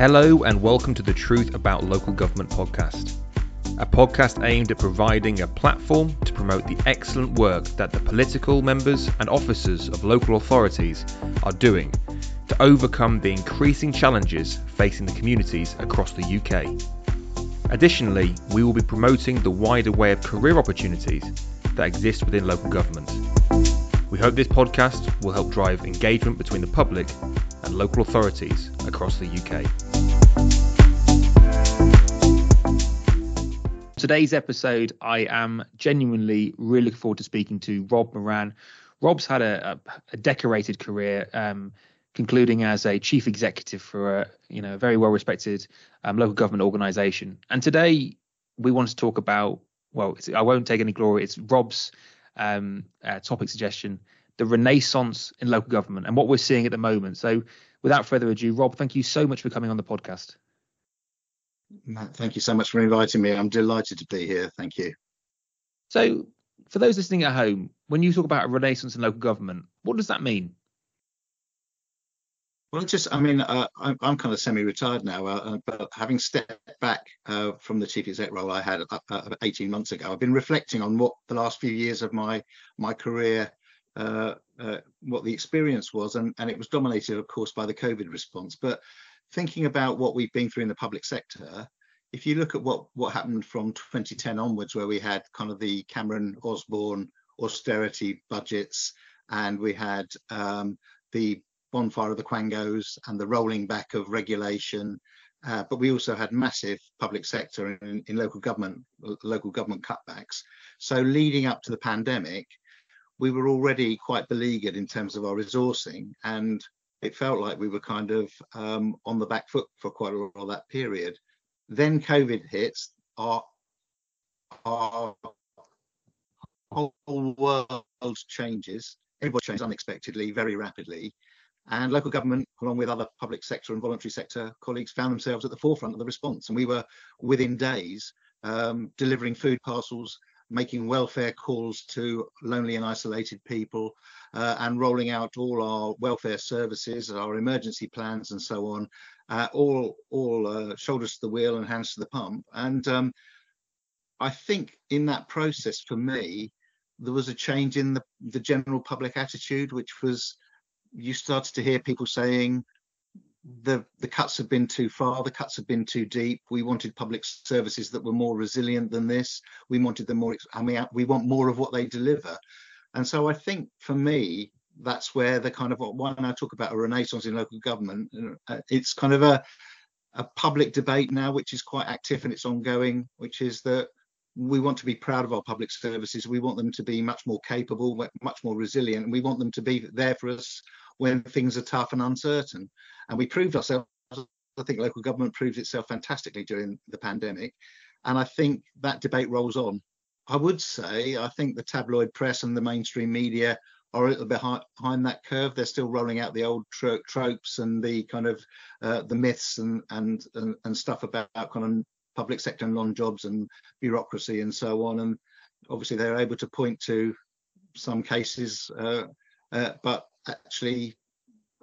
Hello, and welcome to the Truth About Local Government podcast, a podcast aimed at providing a platform to promote the excellent work that the political members and officers of local authorities are doing to overcome the increasing challenges facing the communities across the UK. Additionally, we will be promoting the wider way of career opportunities that exist within local government. We hope this podcast will help drive engagement between the public and local authorities across the UK. Today's episode, I am genuinely really looking forward to speaking to Rob Moran. Rob's had a, a, a decorated career, um, concluding as a chief executive for a you know a very well respected um, local government organisation. And today we want to talk about well, I won't take any glory. It's Rob's um, uh, topic suggestion, the renaissance in local government and what we're seeing at the moment. So, without further ado, Rob, thank you so much for coming on the podcast. Matt, thank you so much for inviting me. I'm delighted to be here. Thank you. So, for those listening at home, when you talk about a renaissance in local government, what does that mean? Well, just, I mean, uh, I'm, I'm, kind of semi-retired now, uh, uh but having stepped back uh, from the chief exec role I had uh, 18 months ago, I've been reflecting on what the last few years of my my career, uh, what the experience was, and, and it was dominated, of course, by the COVID response. But thinking about what we've been through in the public sector, if you look at what what happened from 2010 onwards, where we had kind of the Cameron Osborne austerity budgets, and we had um, the bonfire of the quangos and the rolling back of regulation. Uh, but we also had massive public sector in, in local government, local government cutbacks. So leading up to the pandemic, we were already quite beleaguered in terms of our resourcing, and it felt like we were kind of um, on the back foot for quite a while that period. Then COVID hits, our our whole world changes. Everybody changes unexpectedly, very rapidly, and local government, along with other public sector and voluntary sector colleagues, found themselves at the forefront of the response. And we were within days um, delivering food parcels, making welfare calls to lonely and isolated people, uh, and rolling out all our welfare services, our emergency plans, and so on, uh, all all uh, shoulders to the wheel and hands to the pump. And um, I think in that process, for me, there was a change in the, the general public attitude, which was you started to hear people saying the the cuts have been too far, the cuts have been too deep. We wanted public services that were more resilient than this. We wanted them more. I mean, we want more of what they deliver. And so I think for me, that's where the kind of when I talk about a renaissance in local government, uh, it's kind of a a public debate now, which is quite active and it's ongoing, which is that we want to be proud of our public services. We want them to be much more capable, much more resilient, we want them to be there for us when things are tough and uncertain. And we proved ourselves, I think local government proved itself fantastically during the pandemic. And I think that debate rolls on. I would say, I think the tabloid press and the mainstream media are a little bit behind that curve. They're still rolling out the old tro- tropes and the kind of uh, the myths and, and, and and stuff about kind of public sector and non-jobs and bureaucracy and so on. And obviously, they're able to point to some cases, uh, uh, but actually,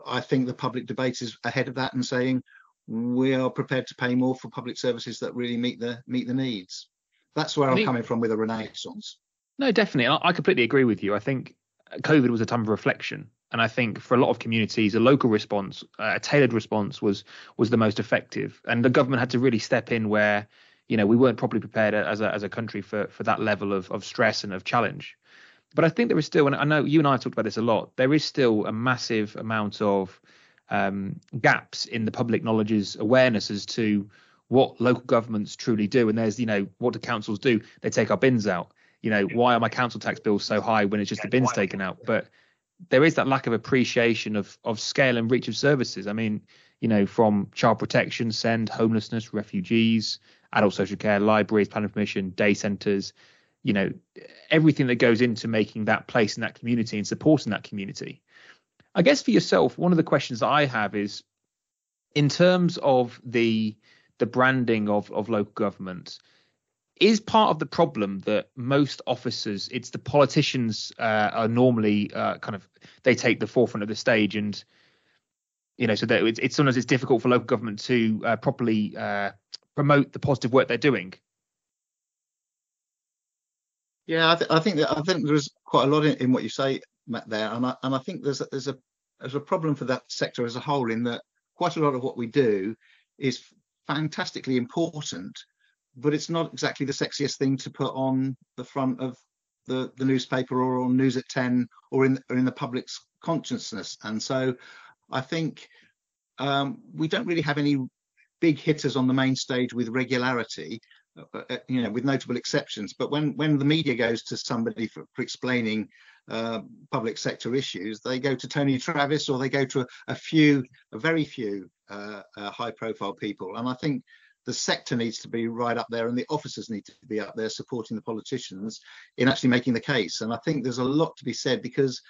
I think the public debate is ahead of that and saying we are prepared to pay more for public services that really meet the meet the needs. That's where I am coming from with a renaissance. No, definitely. I completely agree with you. I think COVID was a time of reflection, and I think for a lot of communities, a local response, a tailored response, was was the most effective. And the government had to really step in where you know we weren't properly prepared as a as a country for for that level of of stress and of challenge. But I think there is still, and I know you and I have talked about this a lot, there is still a massive amount of um, gaps in the public knowledge's awareness as to what local governments truly do. And there's, you know, what do councils do? They take our bins out. You know, why are my council tax bills so high when it's just the bins taken out? But there is that lack of appreciation of of scale and reach of services. I mean, you know, from child protection, SEND, homelessness, refugees, adult social care, libraries, planning permission, day centres, you know everything that goes into making that place in that community and supporting that community i guess for yourself one of the questions that i have is in terms of the the branding of of local government is part of the problem that most officers it's the politicians uh, are normally uh, kind of they take the forefront of the stage and you know, so that it's, it's sometimes it's difficult for local government to uh, properly uh, promote the positive work they're doing. Yeah, I, th- I think that I think there's quite a lot in, in what you say, Matt, there, and I and I think there's a, there's a there's a problem for that sector as a whole in that quite a lot of what we do is fantastically important, but it's not exactly the sexiest thing to put on the front of the, the newspaper or on News at 10 or in, or in the public's consciousness. And so I think um, we don't really have any big hitters on the main stage with regularity. Uh, uh, you know, with notable exceptions. But when when the media goes to somebody for, for explaining uh, public sector issues, they go to Tony Travers or they go to a, a few, a very few uh, uh high-profile people. And I think the sector needs to be right up there, and the officers need to be up there supporting the politicians in actually making the case. And I think there's a lot to be said because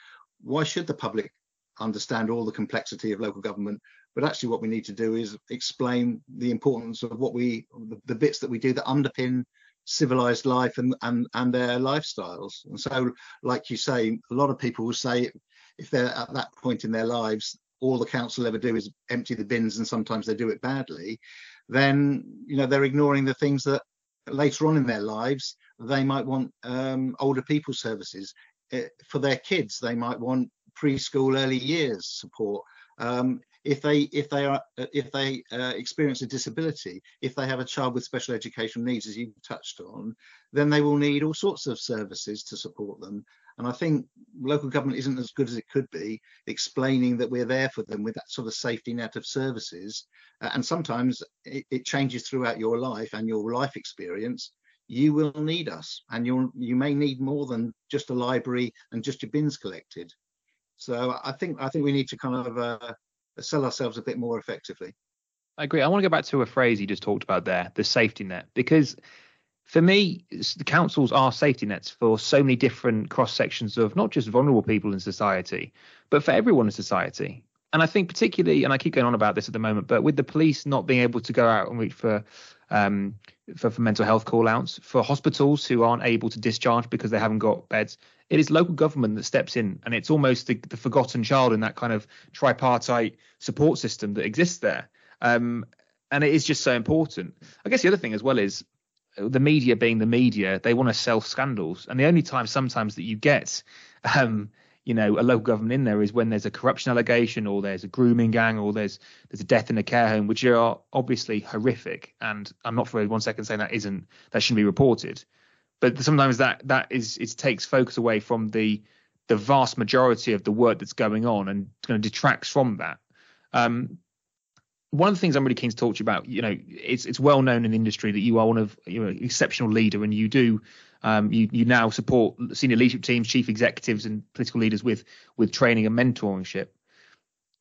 why should the public understand all the complexity of local government? But actually what we need to do is explain the importance of what we the, the bits that we do that underpin civilized life and, and and their lifestyles. And so like you say a lot of people will say if they're at that point in their lives all the council ever do is empty the bins and sometimes they do it badly then you know they're ignoring the things that later on in their lives they might want um, older people services eh, for their kids they might want preschool early years support um, if they if they are if they uh, experience a disability, if they have a child with special educational needs, as you touched on, then they will need all sorts of services to support them. And I think local government isn't as good as it could be explaining that we're there for them with that sort of safety net of services. Uh, and sometimes it, it changes throughout your life and your life experience you will need us and you'll you may need more than just a library and just your bins collected so i think i think we need to kind of uh, sell ourselves a bit more effectively. I agree. I want to go back to a phrase you just talked about there, the safety net, because for me, the councils are safety nets for so many different cross sections of not just vulnerable people in society, but for everyone in society. And I think particularly, and I keep going on about this at the moment, but with the police not being able to go out and reach for um, for, for mental health call outs, for hospitals who aren't able to discharge because they haven't got beds, it is local government that steps in, and it's almost the, the forgotten child in that kind of tripartite support system that exists there. Um, and it is just so important. I guess the other thing as well is the media being the media, they want to sell scandals, and the only time sometimes that you get um, you know a local government in there is when there's a corruption allegation or there's a grooming gang or there's there's a death in a care home which are obviously horrific. And i'm not for one second saying that isn't that shouldn't be reported. But sometimes that that is it takes focus away from the the vast majority of the work that's going on and kind of detracts from that. Um, one of the things I'm really keen to talk to you about, you know, it's it's well known in the industry that you are one of you know exceptional leader and you do um, you you now support senior leadership teams, chief executives, and political leaders with with training and mentorship.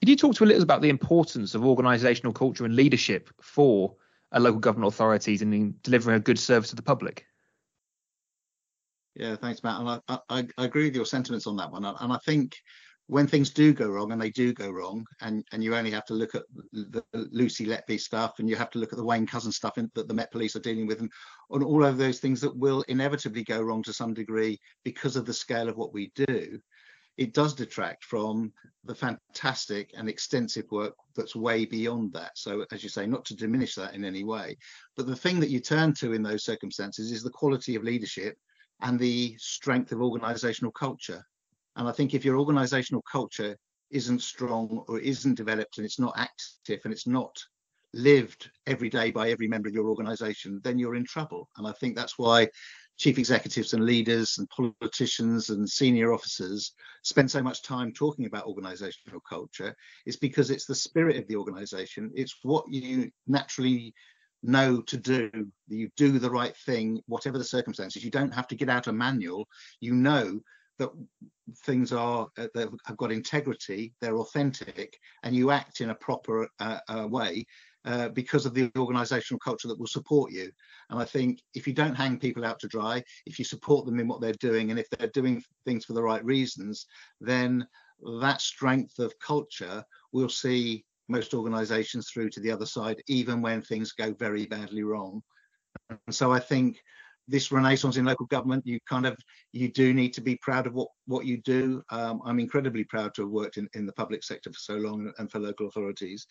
Could you talk to a little about the importance of organisational culture and leadership for local government authorities in delivering a good service to the public? Yeah, thanks, Matt. And I, I, I agree with your sentiments on that one. And I think when things do go wrong, and they do go wrong, and, and you only have to look at the Lucy Letby stuff, and you have to look at the Wayne Couzens stuff in, that the Met Police are dealing with, and on all of those things that will inevitably go wrong to some degree because of the scale of what we do, it does detract from the fantastic and extensive work that's way beyond that. So, as you say, not to diminish that in any way, but the thing that you turn to in those circumstances is the quality of leadership and the strength of organizational culture and I think if your organizational culture isn't strong or isn't developed and it's not active and it's not lived every day by every member of your organization, then you're in trouble. And I think that's why chief executives and leaders and politicians and senior officers spend so much time talking about organizational culture is because it's the spirit of the organization. It's what you naturally know to do. You do the right thing, whatever the circumstances. You don't have to get out a manual. You know that things are uh, that have got integrity, they're authentic, and you act in a proper uh, uh, way uh, because of the organizational culture that will support you. And I think if you don't hang people out to dry, if you support them in what they're doing, and if they're doing things for the right reasons, then that strength of culture will see most organizations through to the other side, even when things go very badly wrong. And so I think this renaissance in local government, you kind of you do need to be proud of what what you do. Um, I'm incredibly proud to have worked in, in the public sector for so long and for local authorities,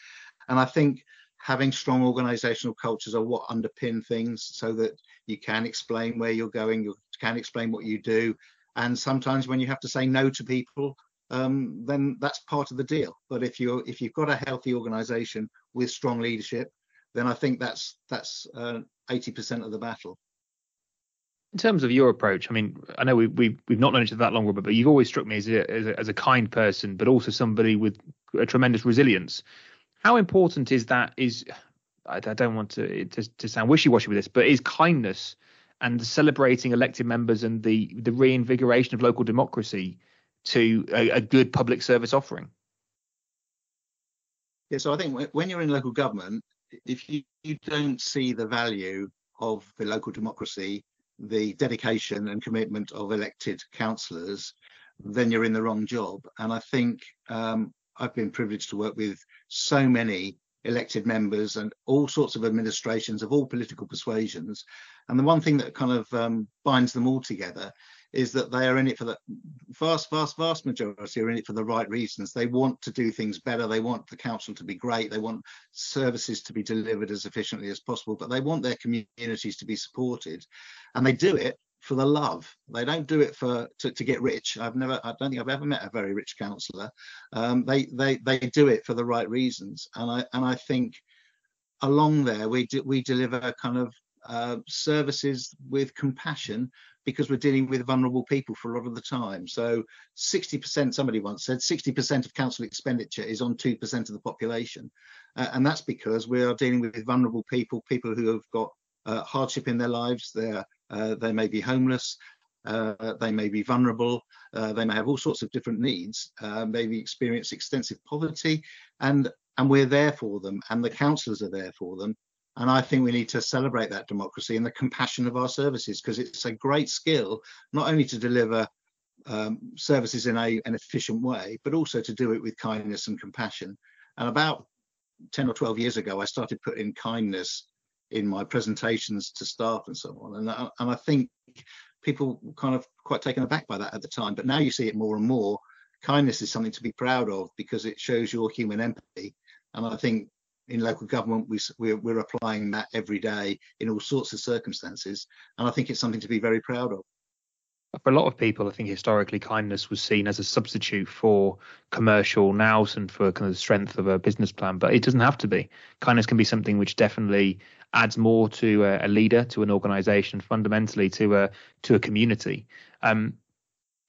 and I think having strong organisational cultures are what underpin things, so that you can explain where you're going, you can explain what you do, and sometimes when you have to say no to people. Um, then that's part of the deal. But if you're if you've got a healthy organisation with strong leadership, then I think that's that's uh, 80% of the battle in terms of your approach, I mean, I know we, we we've not known each other that long, Robert, but you've always struck me as a, as a, as a kind person, but also somebody with a tremendous resilience. How important is that? Is I, I don't want to, to to sound wishy-washy with this, but is kindness and celebrating elected members and the the reinvigoration of local democracy to a, a good public service offering? Yeah, so I think when you're in local government, if you, you don't see the value of the local democracy the dedication and commitment of elected councillors, then you're in the wrong job. And I think um, I've been privileged to work with so many elected members and all sorts of administrations of all political persuasions. And the one thing that kind of um, binds them all together is that they are in it for the vast, vast, vast majority are in it for the right reasons. They want to do things better. They want the council to be great. They want services to be delivered as efficiently as possible, but they want their communities to be supported. And they do it for the love. They don't do it for to, to get rich. I've never, I don't think I've ever met a very rich councillor. Um, they they they do it for the right reasons, and I and I think along there we do, we deliver kind of uh, services with compassion because we're dealing with vulnerable people for a lot of the time. So 60%, somebody once said, 60% of council expenditure is on 2% of the population. Uh, and that's because we are dealing with vulnerable people, people who have got uh, hardship in their lives. They're, uh, they may be homeless. Uh, they may be vulnerable. Uh, they may have all sorts of different needs. Uh, maybe experience extensive poverty, and and we're there for them, and the councillors are there for them, and I think we need to celebrate that democracy and the compassion of our services because it's a great skill, not only to deliver um, services in a, an efficient way, but also to do it with kindness and compassion. And about 10 or 12 years ago, I started putting kindness in my presentations to staff and so on. And I, and I think people were kind of quite taken aback by that at the time. But now you see it more and more. Kindness is something to be proud of because it shows your human empathy. And I think in local government, we, we're, we're applying that every day in all sorts of circumstances. And I think it's something to be very proud of for a lot of people, I think historically kindness was seen as a substitute for commercial nous and for kind of the strength of a business plan, but it doesn't have to be. Kindness can be something which definitely adds more to a, a leader, to an organisation, fundamentally to a to a community. Um,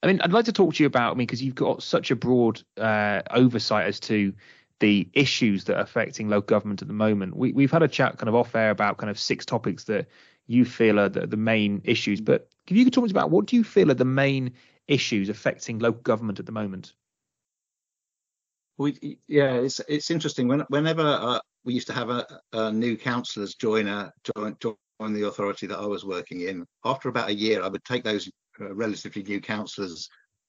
I mean, I'd like to talk to you about, I mean, because you've got such a broad uh, oversight as to the issues that are affecting local government at the moment. We, we've had a chat kind of off air about kind of six topics that you feel are the, the main issues. But if you could talk to us about what do you feel are the main issues affecting local government at the moment? We, yeah, it's it's interesting. When, whenever uh, we used to have a, a new councillors join a join, join the authority that I was working in, after about a year, I would take those uh, relatively new councillors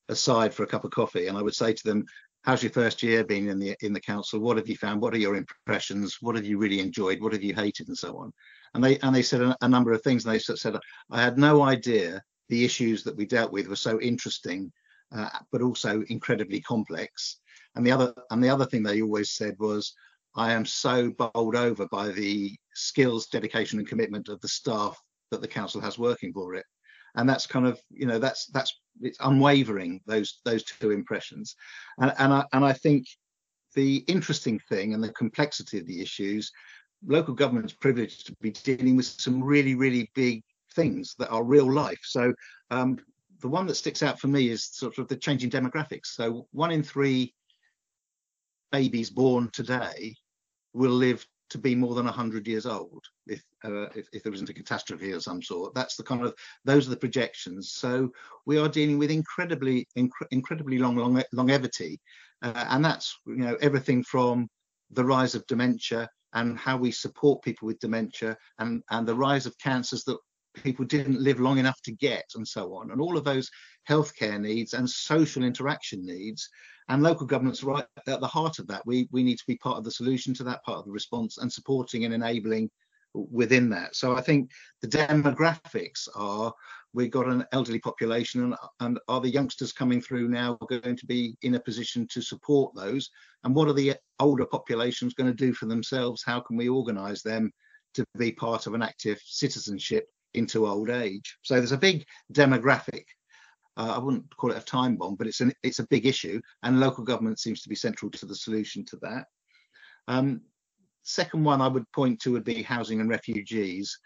aside for a cup of coffee, and I would say to them, how's your first year been in the in the council? What have you found? What are your impressions? What have you really enjoyed? What have you hated, and so on. And they and they said a, a number of things. And they said, I had no idea the issues that we dealt with were so interesting, uh, but also incredibly complex. And the other and the other thing they always said was, I am so bowled over by the skills, dedication, and commitment of the staff that the council has working for it and that's kind of you know that's that's it's unwavering those those two impressions. And and I, and I think the interesting thing and the complexity of the issues local government's privileged to be dealing with some really really big things that are real life. So um, the one that sticks out for me is sort of the changing demographics. So one in three babies born today will live to be more than 100 years old if, uh, if, if there isn't a catastrophe of some sort. That's the kind of those are the projections. So we are dealing with incredibly inc- incredibly long, long longevity. Uh, and that's you know everything from the rise of dementia and how we support people with dementia and and the rise of cancers that people didn't live long enough to get and so on and all of those healthcare needs and social interaction needs. And local government's right at the heart of that. We we need to be part of the solution to that, part of the response, and supporting and enabling within that. So I think the demographics are we've got an elderly population and, and are the youngsters coming through now going to be in a position to support those and what are the older populations going to do for themselves how can we organize them to be part of an active citizenship into old age so there's a big demographic uh, I wouldn't call it a time bomb, but it's an it's a big issue, and local government seems to be central to the solution to that. Um, second one I would point to would be housing and refugees.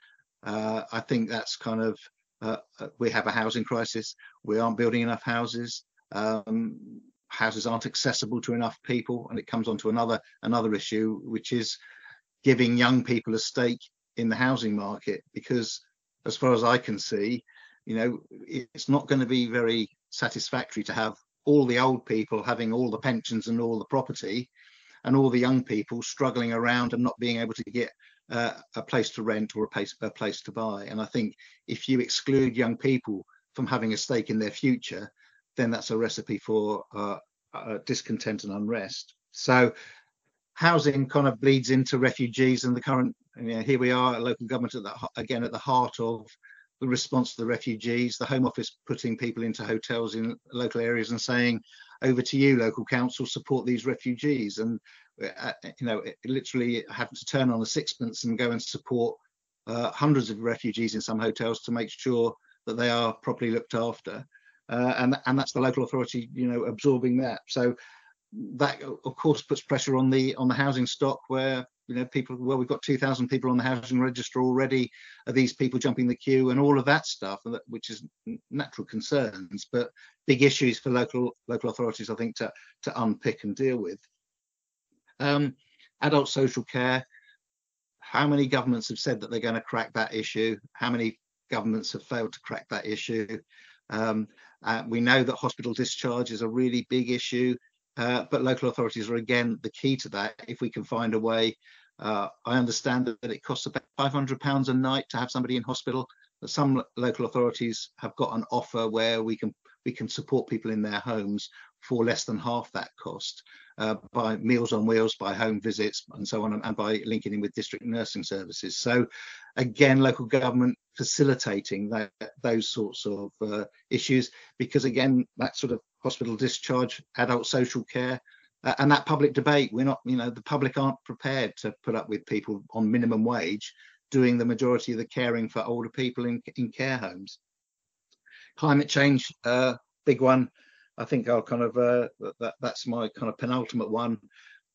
Uh, I think that's kind of uh, uh, we have a housing crisis. We aren't building enough houses. Um, houses aren't accessible to enough people, and it comes on to another another issue, which is giving young people a stake in the housing market. Because as far as I can see, you know, it's not going to be very satisfactory to have all the old people having all the pensions and all the property, and all the young people struggling around and not being able to get uh, a place to rent or a place, a place to buy. And I think if you exclude young people from having a stake in their future, then that's a recipe for uh, uh, discontent and unrest. So housing kind of bleeds into refugees and the current, you know, here we are, local government at the, again at the heart of the response to the refugees, the Home Office putting people into hotels in local areas and saying, over to you, local council, support these refugees. And uh, you know, literally having to turn on a sixpence and go and support uh, hundreds of refugees in some hotels to make sure that they are properly looked after. Uh, and and that's the local authority, you know, absorbing that. So that of course puts pressure on the on the housing stock where you know people well we've got 2000 people on the housing register already are these people jumping the queue and all of that stuff which is natural concerns but big issues for local local authorities i think to to unpick and deal with um, adult social care, how many governments have said that they're going to crack that issue? How many governments have failed to crack that issue? Um, uh, we know that hospital discharge is a really big issue, uh, but local authorities are again the key to that. If we can find a way, uh, I understand that it costs about 500 pounds a night to have somebody in hospital. But some local authorities have got an offer where we can we can support people in their homes for less than half that cost uh, by Meals on Wheels, by home visits, and so on, and by linking in with district nursing services. So, again, local government facilitating that, those sorts of uh, issues, because again, that sort of hospital discharge, adult social care, and that public debate, we're not, you know, the public aren't prepared to put up with people on minimum wage doing the majority of the caring for older people in, in care homes. Climate change, uh, big one. I think I'll kind of uh, that, that's my kind of penultimate one.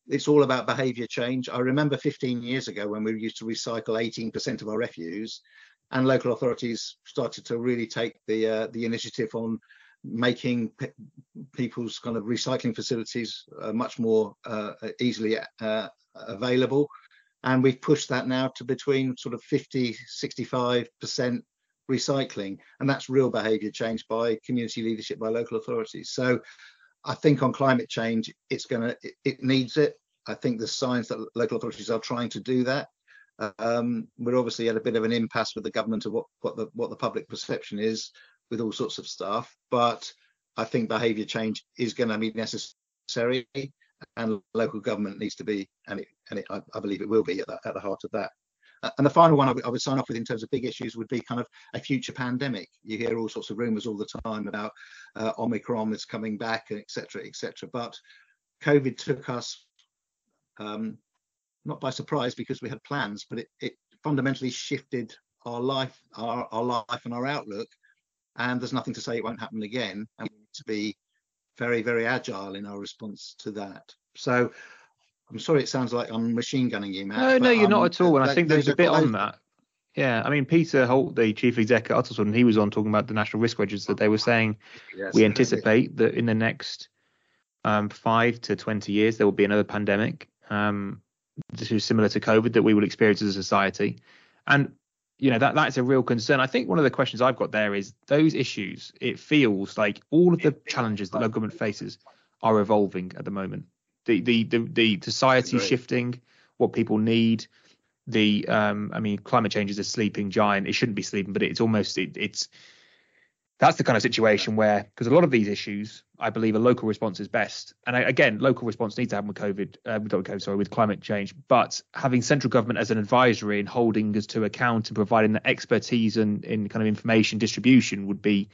It's all about behaviour change. I remember 15 years ago when we used to recycle 18% of our refuse, and local authorities started to really take the uh, the initiative on making pe- people's kind of recycling facilities uh, much more uh, easily uh, available. And we've pushed that now to between sort of 50, 65 percent recycling, and that's real behaviour change by community leadership by local authorities. So I think on climate change, it's gonna it, it needs it. I think the signs that local authorities are trying to do that. Um, we're obviously at a bit of an impasse with the government of what what the what the public perception is with all sorts of stuff, but I think behaviour change is going to be necessary, and local government needs to be, and it, and it, I, I believe it will be at the, at the heart of that. Uh, and the final one I, would sign off with in terms of big issues would be kind of a future pandemic. You hear all sorts of rumours all the time about uh, Omicron that's coming back, and et cetera, et cetera. But COVID took us um, not by surprise because we had plans, but it, it fundamentally shifted our life, our, our life and our outlook. And there's nothing to say it won't happen again. And we need to be very, very agile in our response to that. So I'm sorry, it sounds like I'm machine gunning you, Matt. No, no, you're um, not at all. And I think there's a bit on that. Yeah, I mean, Peter Holt, the chief exec at Uttlesford, he was on talking about the national risk register. That they were saying yes, we anticipate that in the next um, five to 20 years there will be another pandemic. Um, this is similar to COVID that we will experience as a society, and you know that that's a real concern. I think one of the questions I've got there is those issues. It feels like all of the challenges that local government faces are evolving at the moment the the the, the society shifting, what people need. The um, I mean, climate change is a sleeping giant. It shouldn't be sleeping, but it's almost it, it's that's the kind of situation where, because a lot of these issues, I believe a local response is best. And I, again, local response needs to happen with COVID, uh, with COVID, sorry, with climate change. But having central government as an advisory and holding us to account and providing the expertise and in kind of information distribution would be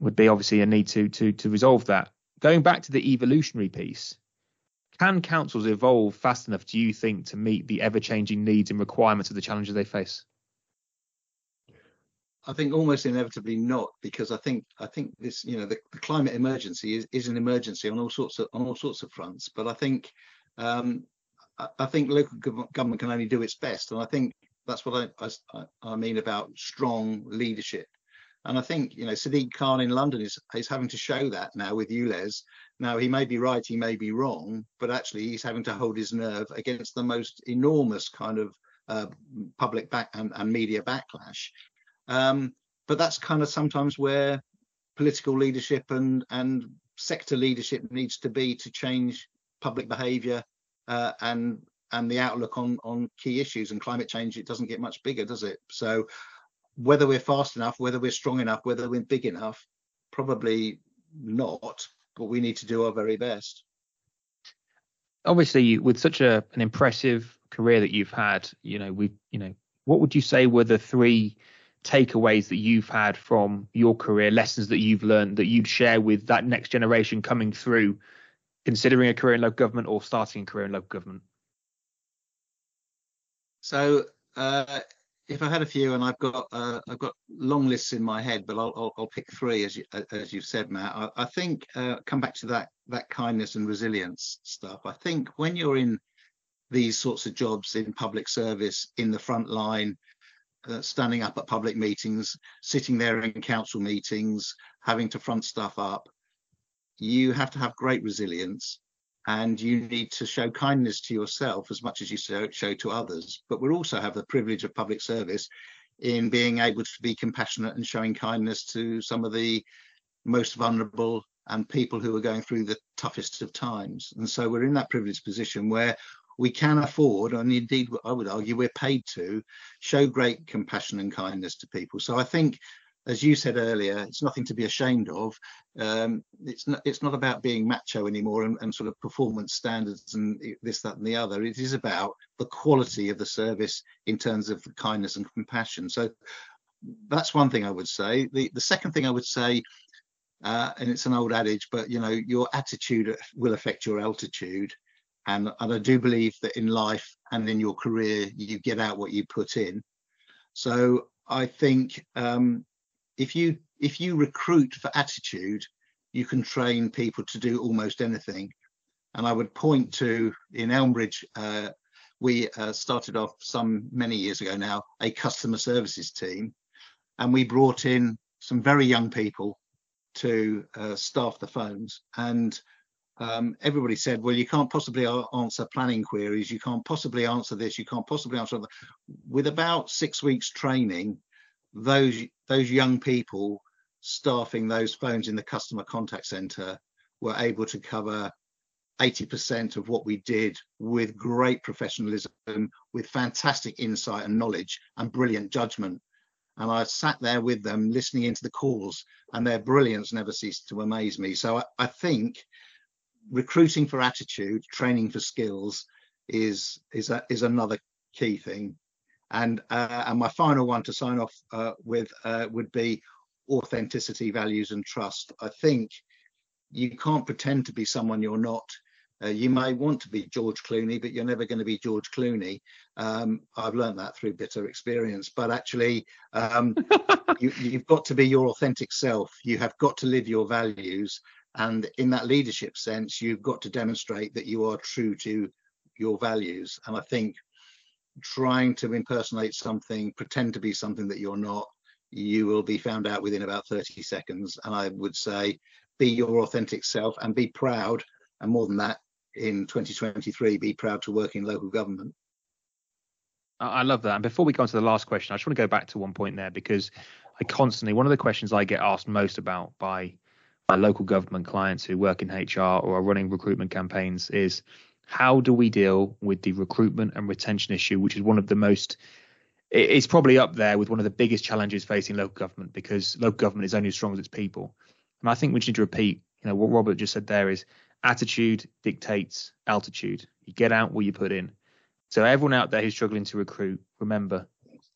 would be obviously a need to to to resolve that. Going back to the evolutionary piece, can councils evolve fast enough, do you think, to meet the ever changing needs and requirements of the challenges they face? I think almost inevitably not, because I think I think this, you know, the, the climate emergency is, is an emergency on all sorts of on all sorts of fronts. But I think um, I, I, think local government can only do its best, and I think that's what I, I, I mean about strong leadership. And I think you know Sadiq Khan in London is is having to show that now with ULEZ. Now he may be right, he may be wrong, but actually he's having to hold his nerve against the most enormous kind of uh, public back and, and media backlash. Um, but that's kind of sometimes where political leadership and and sector leadership needs to be to change public behaviour uh, and and the outlook on on key issues and climate change. It doesn't get much bigger, does it? So whether we're fast enough, whether we're strong enough, whether we're big enough, probably not. But we need to do our very best. Obviously, with such a an impressive career that you've had, you know, we, you know, what would you say were the three takeaways that you've had from your career, lessons that you've learned that you'd share with that next generation coming through, considering a career in local government or starting a career in local government? So, uh, if I had a few, and I've got uh, I've got long lists in my head, but I'll I'll, I'll pick three as you as you've said, Matt. I, I think uh, come back to that that kindness and resilience stuff. I think when you're in these sorts of jobs in public service, in the front line, uh, standing up at public meetings, sitting there in council meetings, having to front stuff up. You have to have great resilience and you need to show kindness to yourself as much as you show, show to others. But we also have the privilege of public service in being able to be compassionate and showing kindness to some of the most vulnerable and people who are going through the toughest of times. And so we're in that privileged position where we can afford, and indeed I would argue we're paid to, show great compassion and kindness to people. So I think, as you said earlier, it's nothing to be ashamed of. Um, it's not it's not about being macho anymore and, and, sort of performance standards and this, that, and the other. It is about the quality of the service in terms of kindness and compassion. So that's one thing I would say. The the second thing I would say. Uh, and it's an old adage, but you know, your attitude will affect your altitude. And, and I do believe that in life and in your career, you get out what you put in. So I think um, if you if you recruit for attitude, you can train people to do almost anything. And I would point to in Elmbridge, uh, we uh, started off some many years ago now a customer services team, and we brought in some very young people to uh, staff the phones. And um, everybody said, well, you can't possibly answer planning queries, you can't possibly answer this, you can't possibly answer that. With about six weeks training, those those young people staffing those phones in the customer contact center were able to cover 80% of what we did with great professionalism, with fantastic insight and knowledge and brilliant judgment. And I sat there with them listening into the calls, and their brilliance never ceased to amaze me. So I, I think recruiting for attitude, training for skills is is a, is another key thing. And uh, and my final one to sign off uh, with uh, would be authenticity, values, and trust. I think you can't pretend to be someone you're not. Uh, you may want to be George Clooney, but you're never going to be George Clooney. Um, I've learned that through bitter experience. But actually, um, you, you've got to be your authentic self. You have got to live your values, and in that leadership sense, you've got to demonstrate that you are true to your values. And I think trying to impersonate something, pretend to be something that you're not, you will be found out within about 30 seconds. And I would say be your authentic self and be proud. And more than that, in 2023, be proud to work in local government. I love that. And before we go on to the last question, I just want to go back to one point there because I constantly, one of the questions I get asked most about by my local government clients who work in HR or are running recruitment campaigns is how do we deal with the recruitment and retention issue, which is one of the most it's probably up there with one of the biggest challenges facing local government because local government is only as strong as its people. And I think we need to repeat, you know, what Robert just said there is attitude dictates altitude. You get out what you put in. So everyone out there who's struggling to recruit, remember,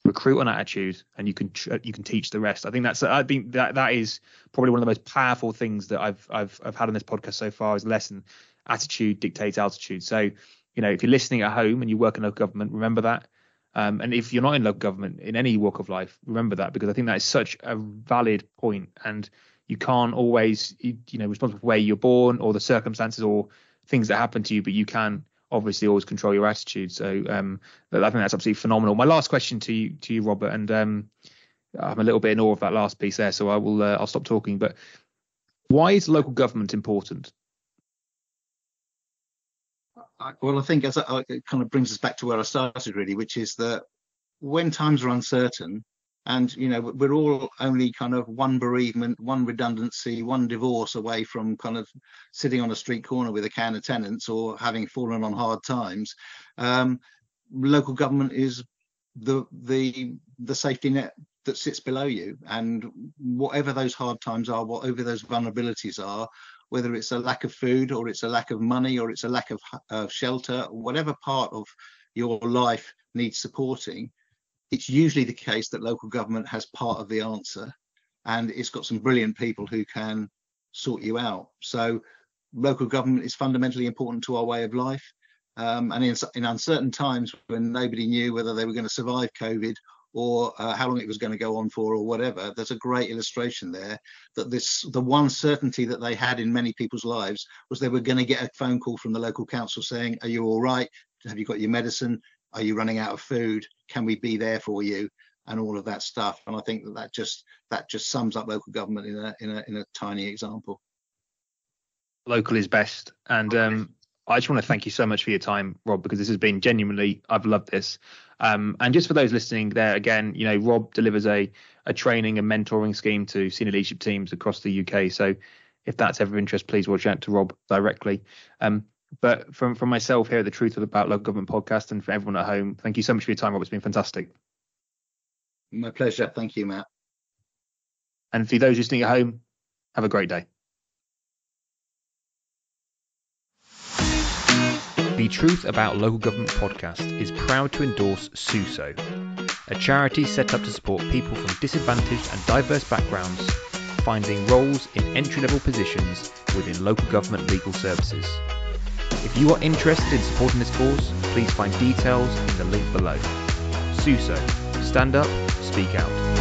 recruit on attitude, and you can you can teach the rest. I think that's I think that that is probably one of the most powerful things that I've I've I've had on this podcast so far is lesson. Attitude dictates altitude. So you know if you're listening at home and you work in local government, remember that. Um, and if you're not in local government in any walk of life, remember that because I think that is such a valid point, and you can't always, you, you know, responsible for where you're born or the circumstances or things that happen to you, but you can obviously always control your attitude. So um, I think that's absolutely phenomenal. My last question to you, to you, Robert, and um, I'm a little bit in awe of that last piece there, so I will uh, I'll stop talking. But why is local government important? well, I think as I, it kind of brings us back to where I started really, which is that when times are uncertain, and you know we're all only kind of one bereavement, one redundancy, one divorce away from kind of sitting on a street corner with a can of Tennent's or having fallen on hard times. Um, local government is the the the safety net that sits below you, and whatever those hard times are, whatever those vulnerabilities are, whether it's a lack of food or it's a lack of money or it's a lack of uh, shelter, whatever part of your life needs supporting, it's usually the case that local government has part of the answer and it's got some brilliant people who can sort you out. So local government is fundamentally important to our way of life. Um, and in, in uncertain times when nobody knew whether they were going to survive COVID or uh, how long it was going to go on for or whatever there's a great illustration there that this the one certainty that they had in many people's lives was they were going to get a phone call from the local council saying are you all right have you got your medicine are you running out of food can we be there for you and all of that stuff and i think that that just that just sums up local government in a in a, in a tiny example local is best and um I just want to thank you so much for your time, Rob, because this has been genuinely, I've loved this. Um, and just for those listening there, again, you know, Rob delivers a, a training and mentoring scheme to senior leadership teams across the UK. So if that's ever of interest, please watch out to Rob directly. Um, but from, from myself here at the Truth About Local Government podcast and for everyone at home, thank you so much for your time, Rob. It's been fantastic. My pleasure. Thank you, Matt. And for those listening at home, have a great day. The Truth About Local Government podcast is proud to endorse SUSO, a charity set up to support people from disadvantaged and diverse backgrounds finding roles in entry level positions within local government legal services. If you are interested in supporting this cause, please find details in the link below. SUSO, stand up, speak out.